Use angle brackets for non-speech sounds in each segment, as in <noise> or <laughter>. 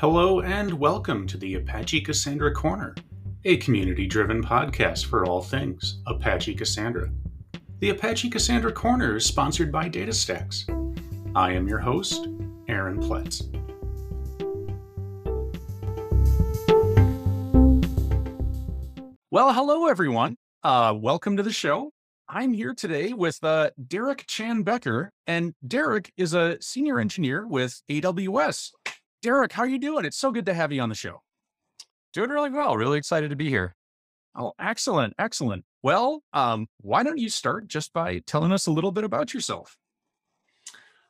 Hello and welcome to the Apache Cassandra Corner, a community driven podcast for all things Apache Cassandra. The Apache Cassandra Corner is sponsored by DataStax. I am your host, Aaron Ploetz. Well, hello everyone. Uh, welcome to the show. I'm here today with uh, Derek Chen-Becker, and Derek is a senior engineer with AWS. Derek, how are you doing? It's so good to have you on the show. Doing really well. Really excited to be here. Oh, excellent, excellent. Well, um, why don't you start just by telling us a little bit about yourself?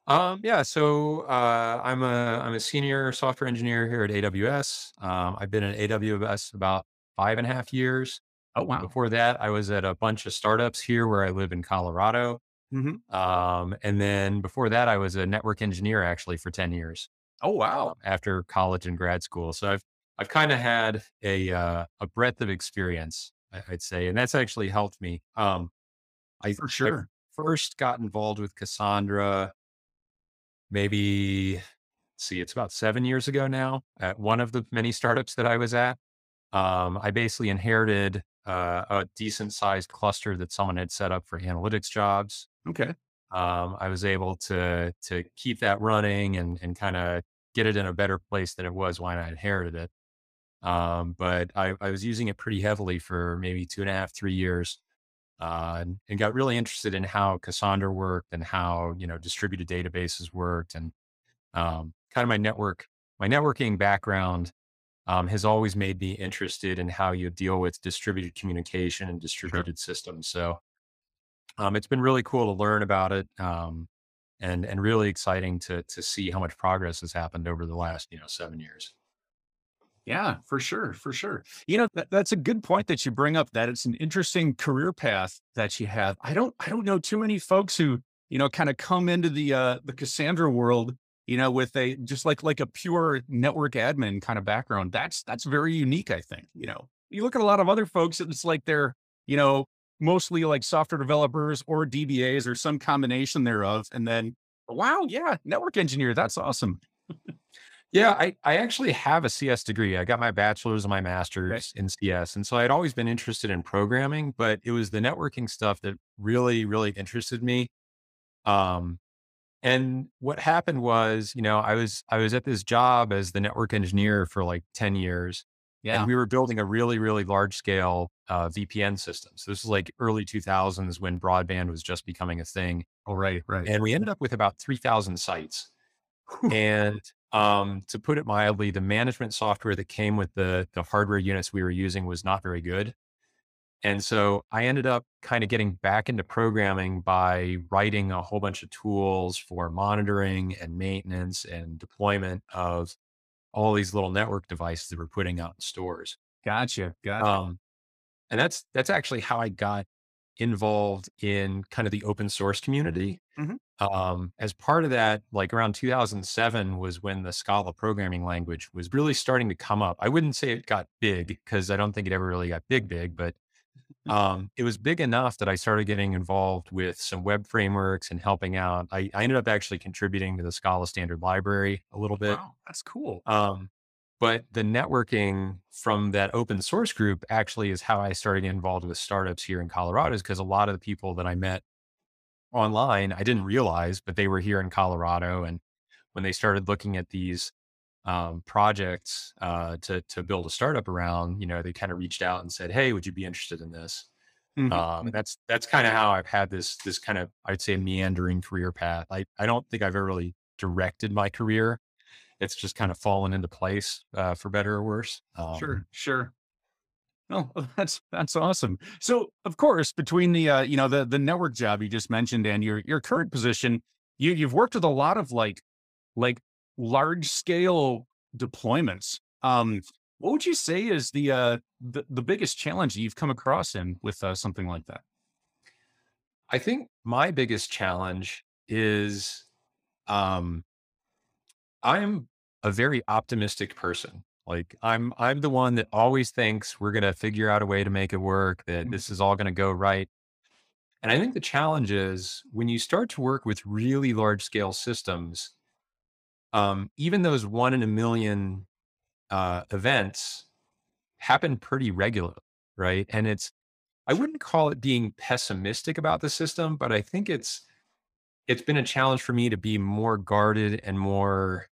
Um, yeah, so uh, I'm a I'm a senior software engineer here at AWS. Um, I've been at AWS about five and a half years. Oh, wow. Before that, I was at a bunch of startups here where I live in Colorado. Mm-hmm. Um, and then before that, I was a network engineer actually for ten years. Oh, wow. um, after college and grad school. So I've I've kind of had a uh, a breadth of experience, I- I'd say, and that's actually helped me. Um, I For I sure. first got involved with Cassandra maybe see, it's about seven years ago now at one of the many startups that I was at. Um, I basically inherited uh, a decent sized cluster that someone had set up for analytics jobs Okay. Um, I was able to to keep that running and and kind of get it in a better place than it was when I inherited it. Um, but I, I was using it pretty heavily for maybe two and a half, three years, uh, and, and got really interested in how Cassandra worked and how you know distributed databases worked, and um, kind of my network, my networking background um, has always made me interested in how you deal with distributed communication and distributed systems. So um, it's been really cool to learn about it, um, and and really exciting to to see how much progress has happened over the last you know seven years. Yeah, for sure, for sure. You know, that, that's a good point that you bring up. That it's an interesting career path that you have. I don't, I don't know too many folks who, you know, kind of come into the uh, the Cassandra world, you know, with a just like like a pure network admin kind of background. That's that's very unique. I think. You know, you look at a lot of other folks, it's like they're, you know, mostly like software developers or DBAs or some combination thereof, and then wow, yeah, network engineer. That's awesome. Yeah, I I actually have a CS degree. I got my bachelor's and my master's in CS, and so I'd always been interested in programming, but it was the networking stuff that really really interested me. Um, and what happened was, you know, I was I was at this job as the network engineer for like ten years, Yeah. and we were building a really really large scale uh, VPN system. So this is like early 2000s when broadband was just becoming a thing, Oh, right, right. and we ended up with about 3,000 sites. Whew. And um, to put it mildly, the management software that came with the the hardware units we were using was not very good. And so I ended up kind of getting back into programming by writing a whole bunch of tools for monitoring and maintenance and deployment of all these little network devices that we're putting out in stores. Gotcha. Gotcha. Um, and that's that's actually how I got involved in kind of the open source community. Mhm. Um, as part of that, like around 2007 was when the Scala programming language was really starting to come up. I wouldn't say it got big because I don't think it ever really got big, big, but um, it was big enough that I started getting involved with some web frameworks and helping out. I, I ended up actually contributing to the Scala standard library a little bit. Wow, that's cool. Um, but the networking from that open source group actually is how I started getting involved with startups here in Colorado, is because a lot of the people that I met online, I didn't realize, but they were here in Colorado. And when they started looking at these um, projects uh, to to build a startup around, you know, they kind of reached out and said, "Hey, would you be interested in this?" Mhm. Um, that's that's kind of how I've had this this kind of I'd say meandering career path. I I don't think I've ever really directed my career it's just kind of fallen into place uh, for better or worse. Um, Sure, sure. Oh, <laughs> that's that's awesome. So, of course, between the uh, you know the the network job you just mentioned and your your current position, you you've worked with a lot of like like large scale deployments. Um, what would you say is the uh the, the biggest challenge that you've come across in with uh, something like that? I think my biggest challenge is um, I'm a very optimistic person. Like I'm I'm the one that always thinks we're gonna figure out a way to make it work, that Mm. this is all gonna go right. And I think the challenge is when you start to work with really large scale systems, um, even those one in a million uh, events happen pretty regularly, right? And it's I wouldn't call it being pessimistic about the system, but I think it's it's been a challenge for me to be more guarded and more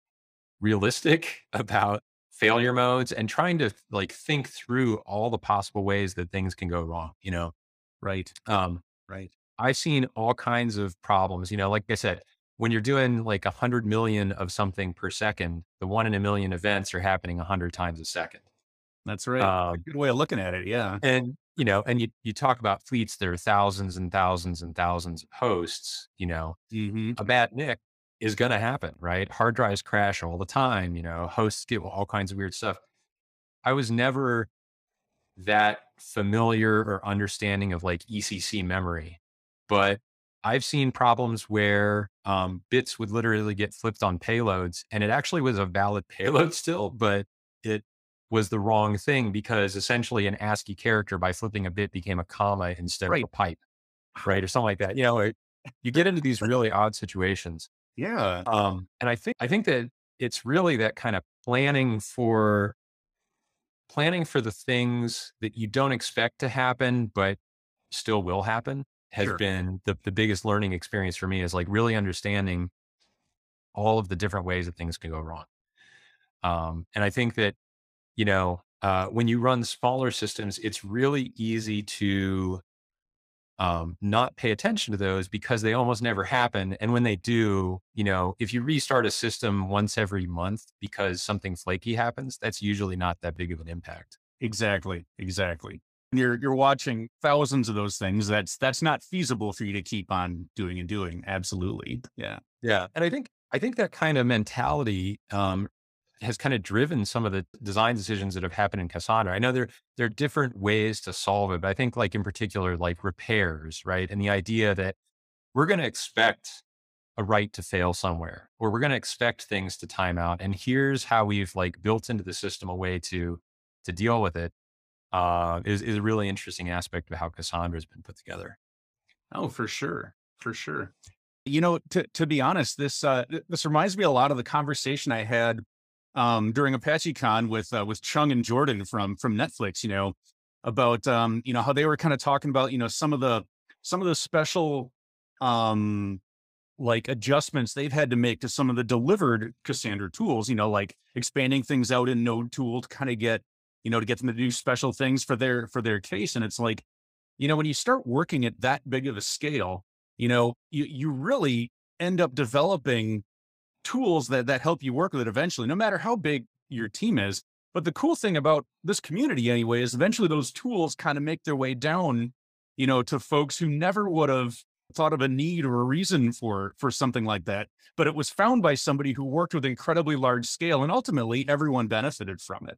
realistic <laughs> about failure modes and trying to like think through all the possible ways that things can go wrong, you know. Right. Um Right. I've seen all kinds of problems, you know, like I said, when you're doing like a hundred million of something per second, the one in a million events are happening a hundred times a second. That's right. A Um, good way of looking at it. Yeah. and you know, and you you talk about fleets that are thousands and thousands and thousands of hosts, you know, hmm a bad NIC is going to happen, right? Hard drives crash all the time, you know, hosts get all kinds of weird stuff. I was never that familiar or understanding of like ECC memory, but I've seen problems where um, bits would literally get flipped on payloads, and it actually was a valid <laughs> payload still, but it was the wrong thing because essentially an ASCII character by flipping a bit became a comma instead of a pipe, <sighs> right, or something like that. You know, it, you get into these really odd situations. Yeah. Um, and I think I think that it's really that kind of planning for planning for the things that you don't expect to happen, but still will happen has Sure. been the, the biggest learning experience for me is like really understanding all of the different ways that things can go wrong. Um, and I think that, you know, uh, when you run smaller systems, it's really easy to um, not pay attention to those because they almost never happen. And when they do, you know, if you restart a system once every month because something flaky happens, that's usually not that big of an impact. Exactly. Exactly. And You're you're watching thousands of those things. That's that's not feasible for you to keep on doing and doing. Absolutely. Yeah. Yeah. And I think, I think that kind of mentality um, has kind of driven some of the design decisions that have happened in Cassandra. I know there, there are different ways to solve it, but I think like in particular, like repairs, write? And the idea that we're going to expect a right to fail somewhere, or we're going to expect things to time out. And here's how we've like built into the system a way to to deal with it. Uh, is is a really interesting aspect of how Cassandra has been put together. Oh, for sure. For sure. You know, to to be honest, this uh this reminds me a lot of the conversation I had um during ApacheCon with uh, with Chung and Jordan from from Netflix, you know, about um, you know, how they were kind of talking about, you know, some of the some of the special um like adjustments they've had to make to some of the delivered Cassandra tools, you know, like expanding things out in nodetool to kind of get, you know, to get them to do special things for their for their case. And it's like, you know, when you start working at that big of a scale, you know, you you really end up developing tools that that help you work with it eventually, no matter how big your team is. But the cool thing about this community anyway is eventually those tools kind of make their way down, you know, to folks who never would have thought of a need or a reason for for something like that. But it was found by somebody who worked with incredibly large scale and ultimately everyone benefited from it.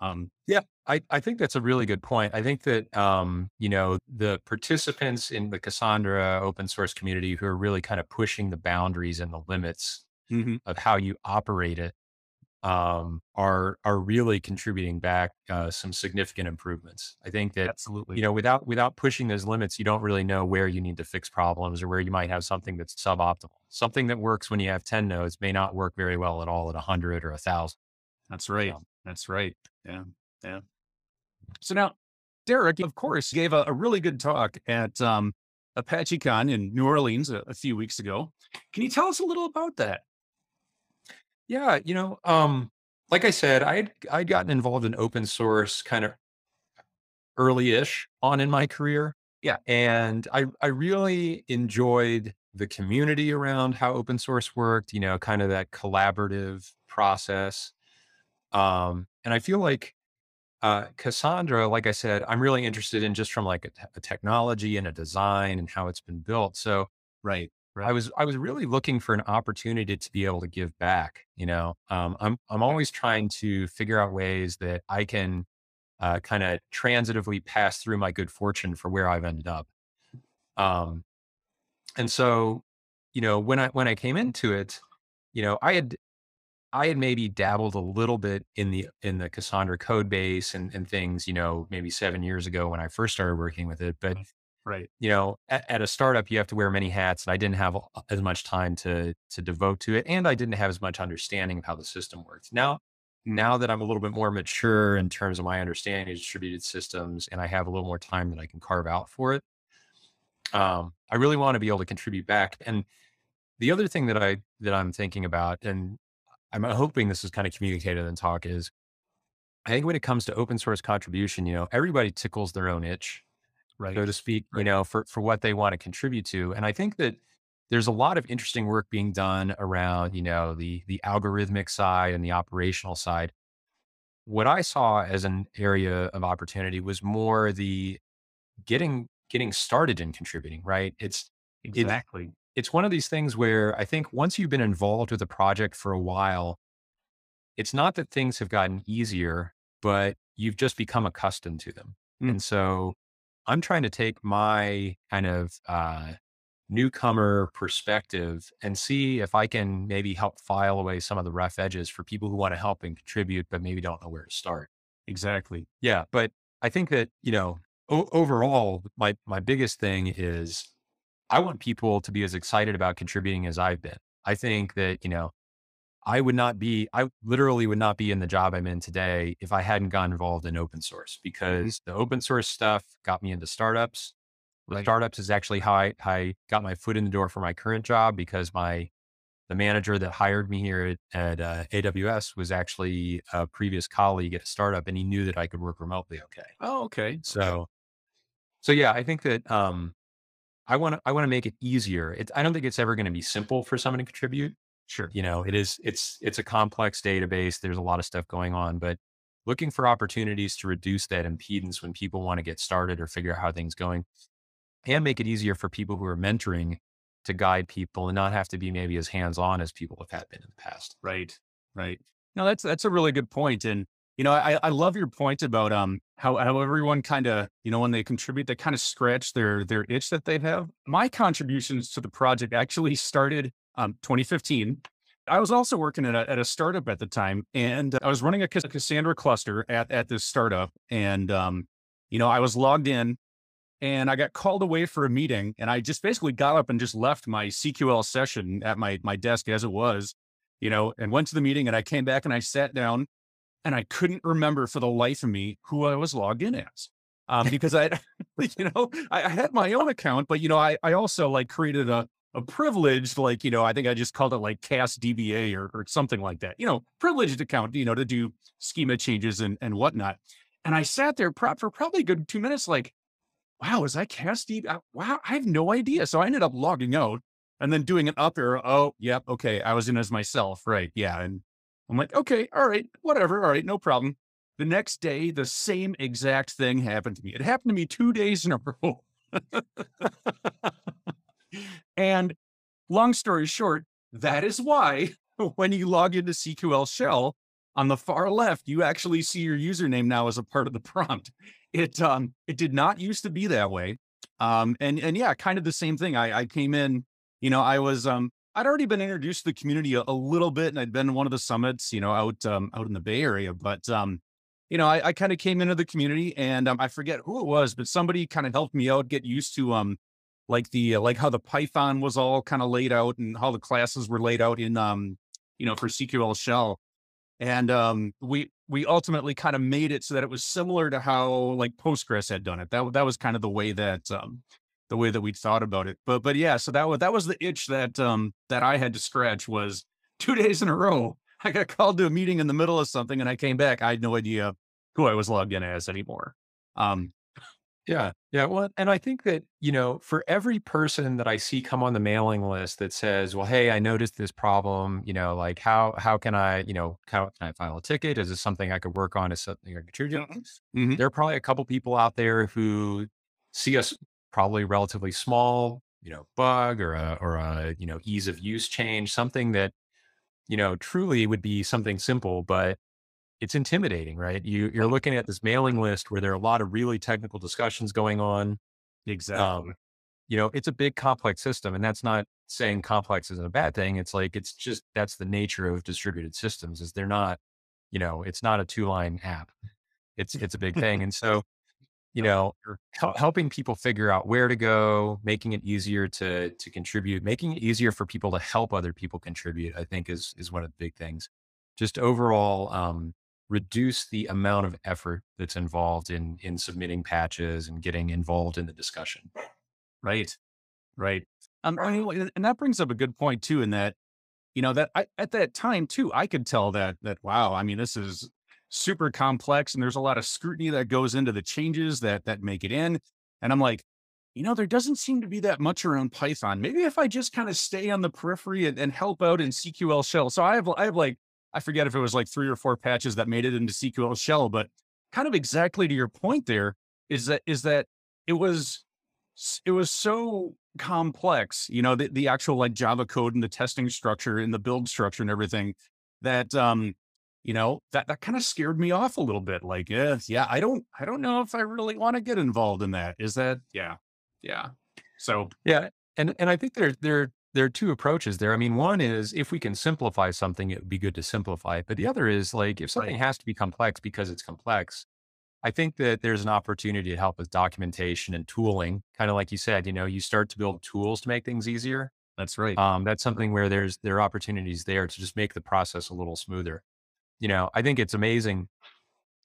Um, Yeah, I, I think that's a really good point. I think that um, you know the participants in the Cassandra open source community who are really kind of pushing the boundaries and the limits mhm, of how you operate it um, are are really contributing back uh, some significant improvements. I think that absolutely. you know without without pushing those limits, you don't really know where you need to fix problems or where you might have something that's suboptimal. Something that works when you have ten nodes may not work very well at all at a hundred or a thousand. That's right. So, That's right. Yeah. Yeah. So now, Derek, of course, gave a, a really good talk at um, ApacheCon in New Orleans a, a few weeks ago. Can you tell us a little about that? Yeah, you know, um, like I said, I'd I'd gotten involved in open source kind of early-ish on in my career. Yeah. And I I really enjoyed the community around how open source worked, you know, kind of that collaborative process. Um, and I feel like uh, Cassandra, like I said, I'm really interested in just from like a, te- a technology and a design and how it's been built. So Right. I was I was really looking for an opportunity to be able to give back. You know, um, I'm I'm always trying to figure out ways that I can uh, kind of transitively pass through my good fortune for where I've ended up. Um, and so, you know, when I when I came into it, you know, I had I had maybe dabbled a little bit in the in the Cassandra code base and, and things, you know, maybe seven years ago when I first started working with it. But Right. you know, at, at a startup, you have to wear many hats, and I didn't have as much time to to devote to it, and I didn't have as much understanding of how the system worked. Now, now that I'm a little bit more mature in terms of my understanding of distributed systems and I have a little more time that I can carve out for it, um, I really want to be able to contribute back. And the other thing that I that I'm thinking about, and I'm uh, hoping this is kind of communicated in talk, is I think when it comes to open source contribution, you know, everybody tickles their own itch, Right. so to speak, you know, for for what they want to contribute to. And I think that there's a lot of interesting work being done around, you know, the the algorithmic side and the operational side. What I saw as an area of opportunity was more the getting getting started in contributing, right? It's it Exactly. It's one of these things where I think once you've been involved with a project for a while, it's not that things have gotten easier, but you've just become accustomed to them. Mm. And so I'm trying to take my kind of uh, newcomer perspective and see if I can maybe help file away some of the rough edges for people who want to help and contribute, but maybe don't know where to start. Exactly. Yeah, but I think that, you know, o- overall, my my biggest thing is I want people to be as excited about contributing as I've been. I think that, you know, I would not be I literally would not be in the job I'm in today if I hadn't gotten involved in open source because the open source stuff got me into startups. Right. startups is actually how I, how I got my foot in the door for my current job because my the manager that hired me here at, at uh, AWS was actually a previous colleague at a startup, and he knew that I could work remotely. Okay, Oh, okay. so so yeah, I think that um, I want to I want to make it easier. It, I don't think it's ever going to be simple for someone to contribute. Sure. You know, it is it's it's a complex database. There's a lot of stuff going on, but looking for opportunities to reduce that impedance when people want to get started or figure out how things going, and make it easier for people who are mentoring to guide people and not have to be maybe as hands on as people have had been in the past. Right. Right. No, that's that's a really good. And you know, I I love your point about um how how everyone kind of you know when they contribute they kind of scratch their their itch that they have. My contributions to the project actually started um 2015. I was also working at a, at a startup at the time, and I was running a Cassandra cluster at at this startup, and um you know I was logged in. And I got called away for a meeting, and I just basically got up and just left my CQL session at my my desk as it was, you know, and went to the meeting and I came back and I sat down and I couldn't remember for the life of me who I was logged in as. Um, because I, <laughs> you know, I, I had my own account, but you know, I, I also like created a, a privileged, like, you know, I think I just called it like cast DBA or, or something like that, you know, privileged account, you know, to do schema changes and, and whatnot. And I sat there pro- for probably a good two minutes, like, wow, is I cast DBA? Wow, I have no idea. So I ended up logging out and then doing an up arrow. Oh, yep. Okay. I was in as myself. Right. Yeah. And I'm like, okay, all right, whatever. All right, no problem. The next day, the same exact thing happened to me. It happened to me two days in a <laughs> row. and long story short, that is why <laughs> when you log into CQL Shell on the far left, you actually see your username now as a part of the <laughs> prompt. It um it did not used to be that way. Um and and yeah, kind of the same thing. I I came in, you know, I was um I'd already been introduced to the community a, a little bit, and I'd been to one of the summits, you know, out um, out in the Bay Area. But um, you know, I, I kind of came into the community, and um, I forget who it was, but somebody kind of helped me out get used to um, like the uh, like how the Python was all kind of laid out and how the classes were laid out in um, you know, for CQL Shell, and um, we we ultimately kind of made it so that it was similar to how like Postgres had done it. That that was kind of the way that um, the way that we'd thought about it. But but yeah, so that was that was the itch that um that I had to scratch was <laughs> two days in a row. I got called to a meeting in the middle of something and I came back. I had no idea who I was logged in as anymore. Um Yeah. Yeah. Well, and I think that, you know, for every person that I see come on the mailing list that says, well, hey, I noticed this problem, you know, like how, how can I, you know, how can I file a ticket? Is this something I could work on? Is something I could contribute? mhm. There are probably a couple people out there who see us probably relatively small, you know, bug or a, or a, you know, ease of use change, something that, you know, truly would be something simple, but it's intimidating, right? You, you're looking at this mailing list where there are a lot of really technical discussions going on. exactly. Um, you know, it's a big complex system, and that's not saying complex isn't a bad thing. It's like it's just that's the nature of distributed systems. Is they're not, you know, it's not a two line app. It's it's a big thing, and so you know, hel- helping people figure out where to go, making it easier to to contribute, making it easier for people to help other people contribute. I think is is one of the big things. just overall um, reduce the amount of effort that's involved in in submitting patches and getting involved in the discussion. Right. Right. Um, I mean, and that brings up a good point too, in that, you know, that I, at that time too, I could tell that, that, wow, I mean, this is super complex and there's a lot of scrutiny that goes into the changes that, that make it in. And I'm like, you know, there doesn't seem to be that much around Python. Maybe if I just kind of stay on the periphery and, and help out in CQL shell. So I have, I have like, I forget if it was like three or four patches that made it into CQL shell, but kind of exactly to your point there is that, is that it was, it was so complex, you know, the, the actual like Java code and the testing structure and the build structure and everything that, um, you know, that, that kind of scared me off a little bit. Like, yeah, yeah, I don't, I don't know if I really want to get involved in that. Is that, yeah, yeah. So, yeah. And, and I think there, there, there are two approaches there. I mean, one is if we can simplify something, it would be good to simplify it. But the other is like if something right. has to be complex because it's complex, I think that there's an opportunity to help with documentation and tooling. Kind of like you said, you know, you start to build tools to make things easier. That's right. Um, that's something where there's there are opportunities there to just make the process a little smoother. You know, I think it's amazing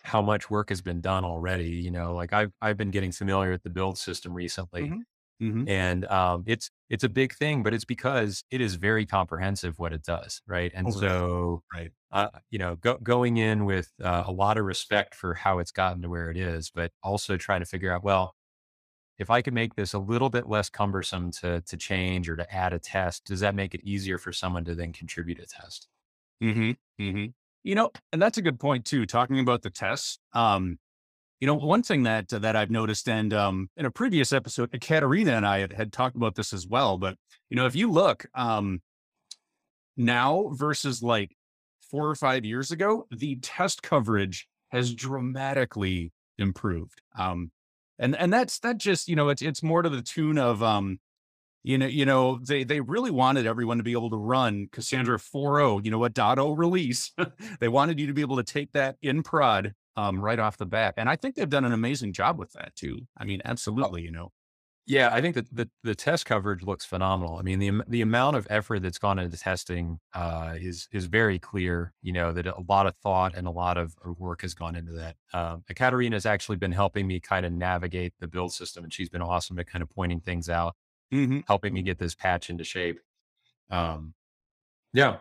how much work has been done already. You know, like I've I've been getting familiar with the build system recently, Mhm. Mhm. and um, it's it's a big thing, but it's because it is very comprehensive what it does, right? And Oh, so Right. uh, you know, go, going in with uh, a lot of respect for how it's gotten to where it is, but also trying to figure out, well, if I could make this a little bit less cumbersome to to change or to add a test, does that make it easier for someone to then contribute a test? Mhm. Mhm. You know, and that's a good point too, talking about the tests. Um, you know, one thing that that I've noticed, and um, in a previous episode, Katerina and I had, had talked about this as well. But you know, if you look um, now versus like four or five years ago, the test coverage has dramatically improved. Um, and and that's that just you know it's it's more to the tune of um, you know you know they they really wanted everyone to be able to run Cassandra 4.0, you know what dot .0 release. <laughs> they wanted you to be able to take that in prod um, right off the bat, and I think they've done an amazing job with that too. I mean, absolutely, you know. Yeah, I think that the, the test coverage looks phenomenal. I mean, the the amount of effort that's gone into testing uh, is is very clear. You know that a lot of thought and a lot of uh, work has gone into that. Um, Katerina has actually been helping me kind of navigate the build system, and she's been awesome at kind of pointing things out, hmm helping me get this patch into shape. Um, yeah,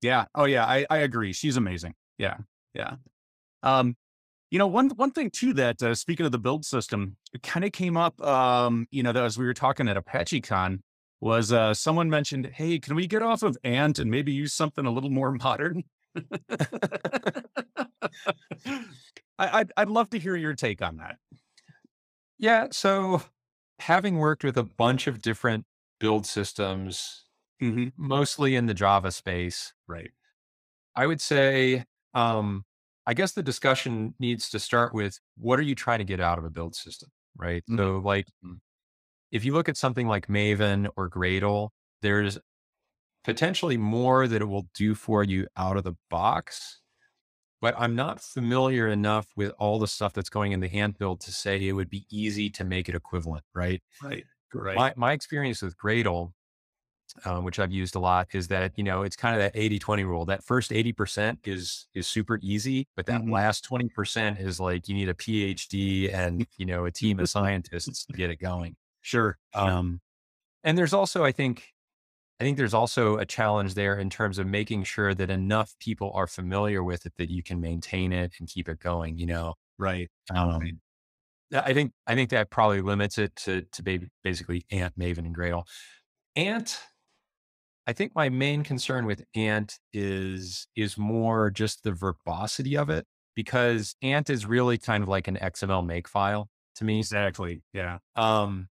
Yeah. Oh yeah, I I agree. She's amazing. Yeah. Yeah. Um, you know, one one thing too that uh, speaking of the build system, it kind of came up. Um, you know, that as we were talking at ApacheCon, was uh, someone mentioned, "Hey, can we get off of Ant and maybe use something a little more <laughs> modern?" <laughs> I, I'd I'd love to hear your take on that. yeah. So having worked with a bunch of different build systems, hmm mostly in the Java space, Right. I would say, um, I guess the discussion needs to start with what are you trying to get out of a build system, right? Mhm. So, like, Mm. if you look at something like Maven or Gradle, there's potentially more that it will do for you out of the box. But I'm not familiar enough with all the stuff that's going in the Ant build to say it would be easy to make it equivalent, right? Right. Right. My my experience with Gradle um, which I've used a lot, is that, you know, it's kind of that 80 20 rule. That first 80% is is super easy, but that Mhm. last 20% is like you need a PhD and, you know, a team of scientists to get it going. Sure. Um, and there's also, I think, I think there's also a challenge there in terms of making sure that enough people are familiar with it that you can maintain it and keep it going, you know. Right. Right. Um, I think I think that probably limits it to to ba- basically Ant, Maven, and Gradle. Ant I think my main concern with Ant is is more just the verbosity of it because Ant is really kind of like an XML makefile to me. Exactly. Yeah. Um,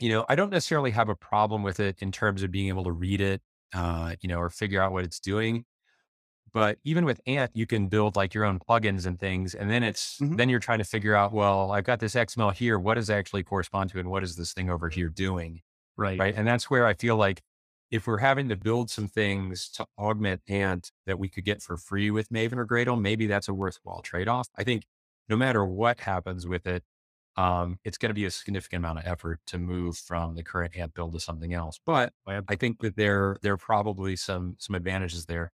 you know, I don't necessarily have a problem with it in terms of being able to read it, uh, you know, or figure out what it's doing. But even with Ant, you can build like your own plugins and things, and then it's Mhm. then you're trying to figure out, well, I've got this XML here. What does it actually correspond to, and what is this thing over here doing? Right. right? And that's where I feel like if we're having to build some things to augment Ant that we could get for free with Maven or Gradle, maybe that's a worthwhile trade off. I think no matter what happens with it, um, it's going to be a significant amount of effort to move from the current Ant build to something else. But I think that there there are probably some some advantages there.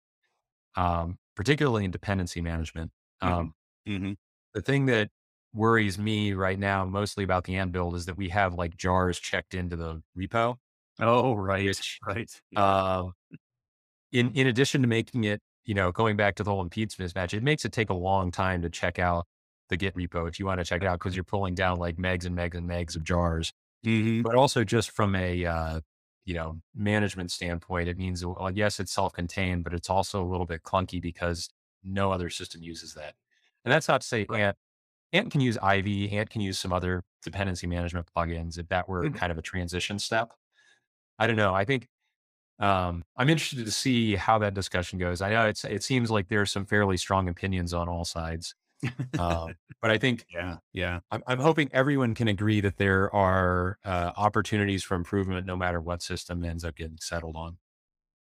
um, particularly in dependency management. Mm-hmm. Um, Mm-hmm. the thing that worries me right now, mostly about the Ant build, is that we have like jars checked into the repo. Oh, right, Which, right. um, in in addition to making it, you know, going back to the whole impedance mismatch, it makes it take a long time to check out the Git repo if you want to check it out because you're pulling down like megs and megs and megs of jars. Mm-hmm. But also just from a uh, you know management standpoint, it means well, yes, it's self-contained, but it's also a little bit clunky because no other system uses that. And that's not to say Ant Ant can use Ivy, Ant can use some other dependency management plugins if that were Mhm. kind of a transition step. I don't know. I think um, I'm interested to see how that discussion goes. I know it's it seems like there are some fairly strong opinions on all sides, um, but I think Yeah, yeah. I'm, I'm hoping everyone can agree that there are uh, opportunities for improvement, no matter what system ends up getting settled on.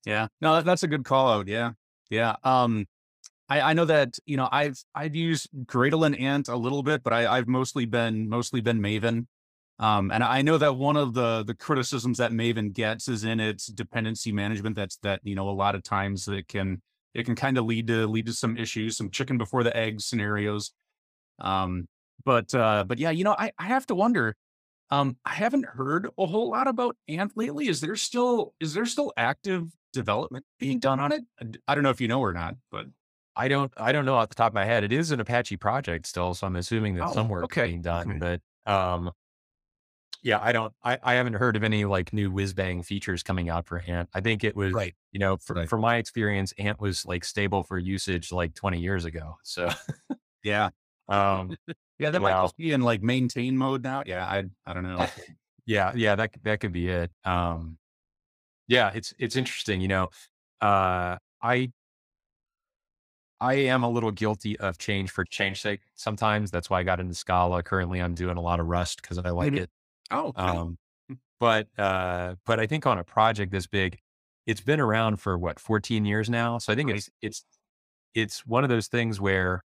Yeah. No, that- that's a good call out. Yeah. Yeah. Um, I, I know that, you know, I've, I've used Gradle and Ant a little bit, but I, I've mostly been, mostly been Maven. Um, and I know that one of the, the criticisms that Maven gets is in its dependency management. That's that, you know, a lot of times it can, it can kind of lead to, lead to some issues, some chicken before the egg scenarios. Um, but, uh, but yeah, you know, I, I have to wonder, um, I haven't heard a whole lot about Ant lately. Is there still is there still active development being done on it? I don't know if you know or not, but I don't I don't know off the top of my head. It is an Apache project still, so I'm assuming that Oh, some work okay, being done. okay. But um, yeah, I don't I, I haven't heard of any like new whiz bang features coming out for Ant. I think it was Right. you know, for, Right. from my experience, Ant was like stable for usage like 20 years ago. So yeah, <laughs> um, <laughs> yeah, that might Wow. be in like maintain mode now. Yeah, I I don't know. <laughs> Yeah, yeah, that that could be it. Um, yeah, it's it's interesting. You know, uh, I I am a little guilty of change for change sake. Sometimes that's why I got into Scala. Currently, I'm doing a lot of Rust because I like it. Oh, okay. Um, but uh, but I think on a project this big, it's been around for what 14 years now. So I think Right. it's it's it's one of those things where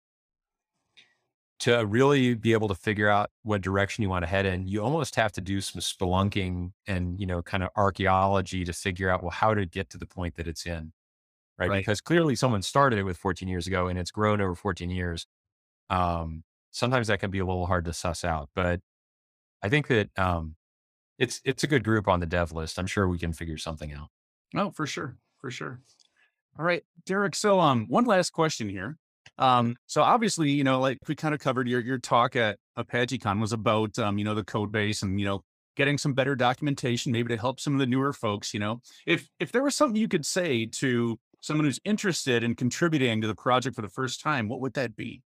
to really be able to figure out what direction you want to head in, you almost have to do some spelunking and, you know, kind of archaeology to figure out, well, how to get to the point that it's in. Right. Right. Because clearly someone started it with 14 years ago and it's grown over 14 years. Um, sometimes that can be a little hard to suss out, but I think that, um, it's, it's a good group on the dev list. I'm sure we can figure something out. oh, for sure, for sure. All right, Derek. So, um, one last question here. Um, so obviously, you know, like we kind of covered your your talk at ApacheCon was about um, you know, the code base and you know, getting some better documentation, maybe to help some of the newer folks. You know, if if there was something you could say to someone who's interested in contributing to the project for the first time, what would that be?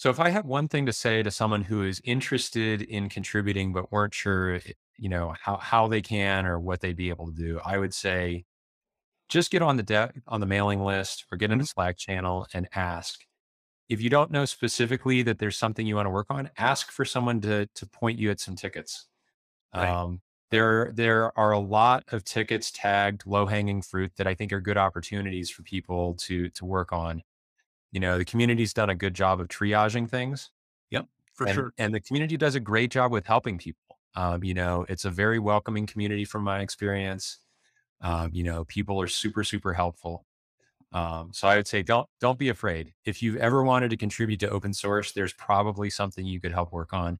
So if I have one thing to say to someone who is interested in contributing but weren't sure, you know, how how they can or what they'd be able to do, I would say just get on the de- on the mailing list or get in a Slack channel and ask. If you don't know specifically that there's something you want to work on, ask for someone to to point you at some tickets. Right. Um, there there are a lot of tickets tagged low hanging fruit that I think are good opportunities for people to to work on. You know, the community's done a good job of triaging things Yep, for and, sure. and the community does a great job with helping people. Um, you know, it's a very welcoming community from my experience. Um, you know, people are super, super helpful. Um, so I would say don't don't be afraid. If you've ever wanted to contribute to open source, there's probably something you could help work on.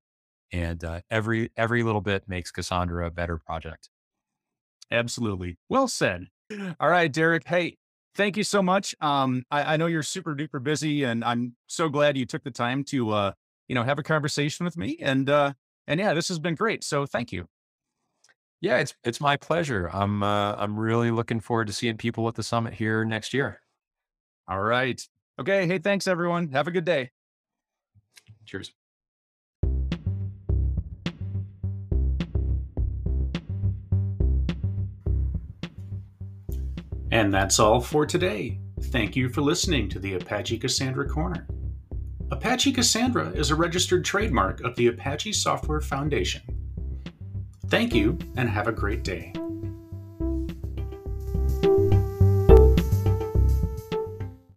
And uh, every every little bit makes Cassandra a better project. Absolutely. Well said. All right, Derek. Hey, thank you so much. Um, I, I know you're super duper busy, and I'm so glad you took the time to, uh, you know, have a conversation with me. And uh, and yeah, this has been great. So thank you. Yeah, it's it's my pleasure. I'm uh, I'm really looking forward to seeing people at the summit here next year. All right. Okay. Hey, thanks everyone. Have a good day. Cheers. And that's all for today. Thank you for listening to the Apache Cassandra Corner. Apache Cassandra is a registered trademark of the Apache Software Foundation. Thank you and have a great day.